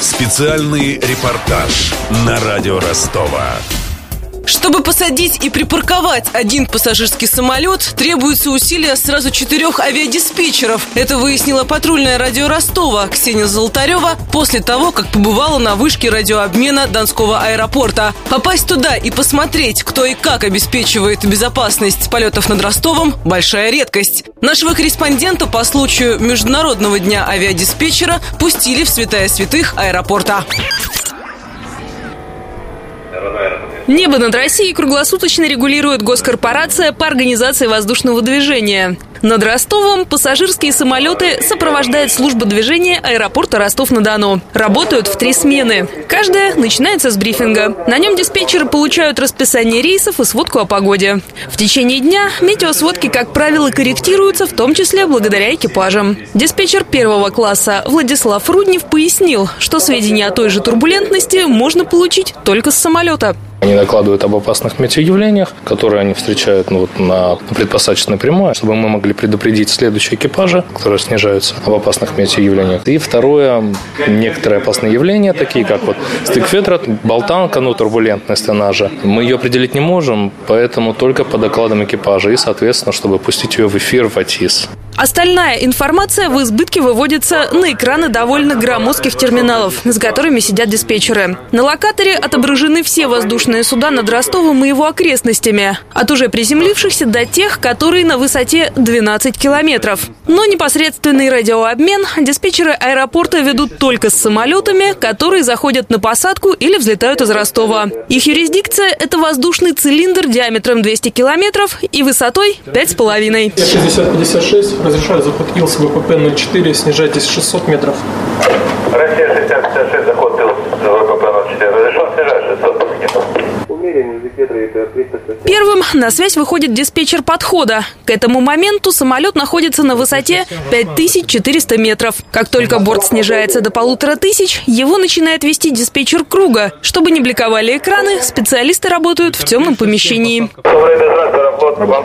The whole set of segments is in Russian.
Специальный репортаж на радио Ростова. Чтобы посадить и припарковать один пассажирский самолет, требуются усилия сразу четырех авиадиспетчеров. Это выяснила патрульное радио Ростова Ксения Золотарева после того, как побывала на вышке радиообмена Донского аэропорта. Попасть туда и посмотреть, кто и как обеспечивает безопасность полетов над Ростовом – большая редкость. Нашего корреспондента по случаю Международного дня авиадиспетчера пустили в святая святых аэропорта. Небо над Россией круглосуточно регулирует госкорпорация по организации воздушного движения. Над Ростовом пассажирские самолеты сопровождает служба движения аэропорта Ростов-на-Дону. Работают в три смены. Каждая начинается с брифинга. На нем диспетчеры получают расписание рейсов и сводку о погоде. В течение дня метеосводки, как правило, корректируются, в том числе благодаря экипажам. Диспетчер первого класса Владислав Руднев пояснил, что сведения о той же турбулентности можно получить только с самолета. Они докладывают об опасных метеоявлениях, которые они встречают ну, вот, на предпосадочной прямой, чтобы мы могли предупредить следующие экипажи, которые снижаются об опасных метеоявлениях. И второе, некоторые опасные явления, такие как вот стык ветра, болтанка, ну, турбулентность она же, мы ее определить не можем, поэтому только по докладам экипажа и, соответственно, чтобы пустить ее в эфир в АТИС. Остальная информация в избытке выводится на экраны довольно громоздких терминалов, с которыми сидят диспетчеры. На локаторе отображены все воздушные суда над Ростовом и его окрестностями, от уже приземлившихся до тех, которые на высоте 12 километров. Но непосредственный радиообмен диспетчеры аэропорта ведут только с самолетами, которые заходят на посадку или взлетают из Ростова. Их юрисдикция – это воздушный цилиндр диаметром 200 километров и высотой 5,5. 6056 разрешаю заход ИЛС ВПП-04, снижайтесь 600 метров. Россия 6056, заход ИЛС ВПП-04, разрешен снижать 600 метров. Первым на связь выходит диспетчер подхода. К этому моменту самолет находится на высоте 5400 метров. Как только борт снижается до полутора тысяч, его начинает вести диспетчер круга. Чтобы не бликовали экраны, специалисты работают в темном помещении. Ван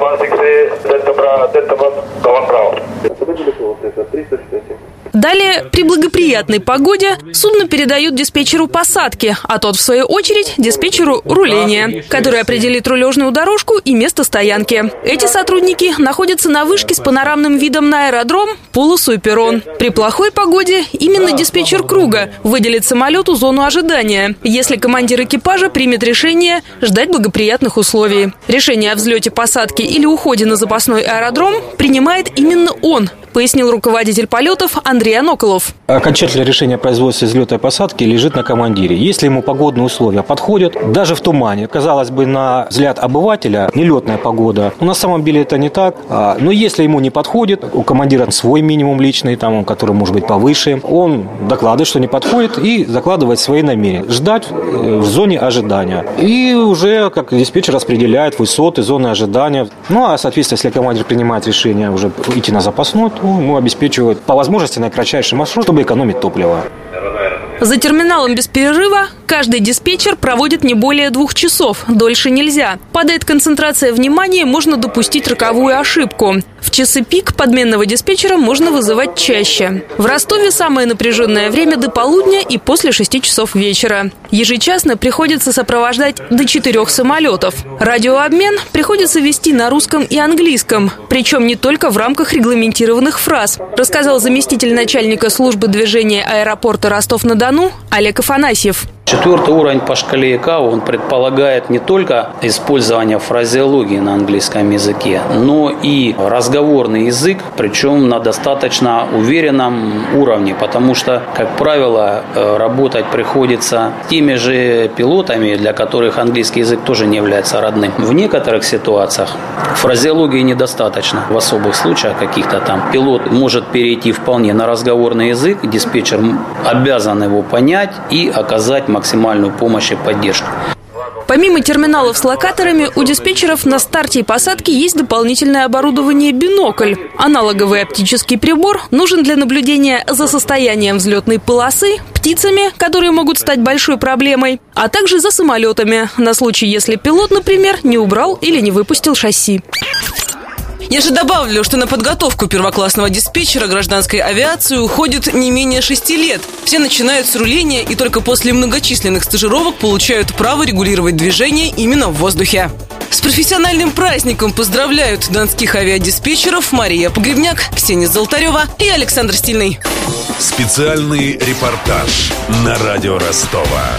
Дельта Браво. Это вы далеко, вот это 360. Далее, при благоприятной погоде, судно передают диспетчеру посадки, а тот, в свою очередь, диспетчеру руления, который определит рулежную дорожку и место стоянки. Эти сотрудники находятся на вышке с панорамным видом на аэродром, полосу и перрон. При плохой погоде именно диспетчер круга выделит самолету зону ожидания, если командир экипажа примет решение ждать благоприятных условий. Решение о взлете, посадке или уходе на запасной аэродром принимает именно он, пояснил руководитель полетов Андрей Аноколов. Окончательное решение о производстве взлета и посадки лежит на командире. Если ему погодные условия подходят, даже в тумане, казалось бы, на взгляд обывателя нелетная погода, но на самом деле это не так. А, но если ему не подходит, у командира свой минимум личный, там, который может быть повыше, он докладывает, что не подходит и закладывает свои намерения. Ждать э, в зоне ожидания. И уже как диспетчер распределяет высоты, зоны ожидания. Ну, а, соответственно, если командир принимает решение уже идти на запасной, ну, ему обеспечивают по возможности на кратчайший маршрут, чтобы экономить топливо. За терминалом без перерыва каждый диспетчер проводит не более двух часов. Дольше нельзя. Падает концентрация внимания, можно допустить роковую ошибку. В часы пик подменного диспетчера можно вызывать чаще. В Ростове самое напряженное время до полудня и после 6 часов вечера. Ежечасно приходится сопровождать до четырех самолетов. Радиообмен приходится вести на русском и английском, причем не только в рамках регламентированных фраз, рассказал заместитель начальника службы движения аэропорта Ростов-на-Дону Олег Афанасьев. Четвертый уровень по шкале ИКАО, он предполагает не только использование фразеологии на английском языке, но и разговорный язык, причем на достаточно уверенном уровне, потому что, как правило, э, работать приходится теми же пилотами, для которых английский язык тоже не является родным. В некоторых ситуациях фразеологии недостаточно. В особых случаях каких-то там пилот может перейти вполне на разговорный язык, диспетчер обязан его понять и оказать максимальную помощь и поддержку. Помимо терминалов с локаторами, у диспетчеров на старте и посадке есть дополнительное оборудование «Бинокль». Аналоговый оптический прибор нужен для наблюдения за состоянием взлетной полосы, птицами, которые могут стать большой проблемой, а также за самолетами, на случай, если пилот, например, не убрал или не выпустил шасси. Я же добавлю, что на подготовку первоклассного диспетчера гражданской авиации уходит не менее шести лет. Все начинают с руления и только после многочисленных стажировок получают право регулировать движение именно в воздухе. С профессиональным праздником поздравляют донских авиадиспетчеров Мария Погребняк, Ксения Золотарева и Александр Стильный. Специальный репортаж на радио Ростова.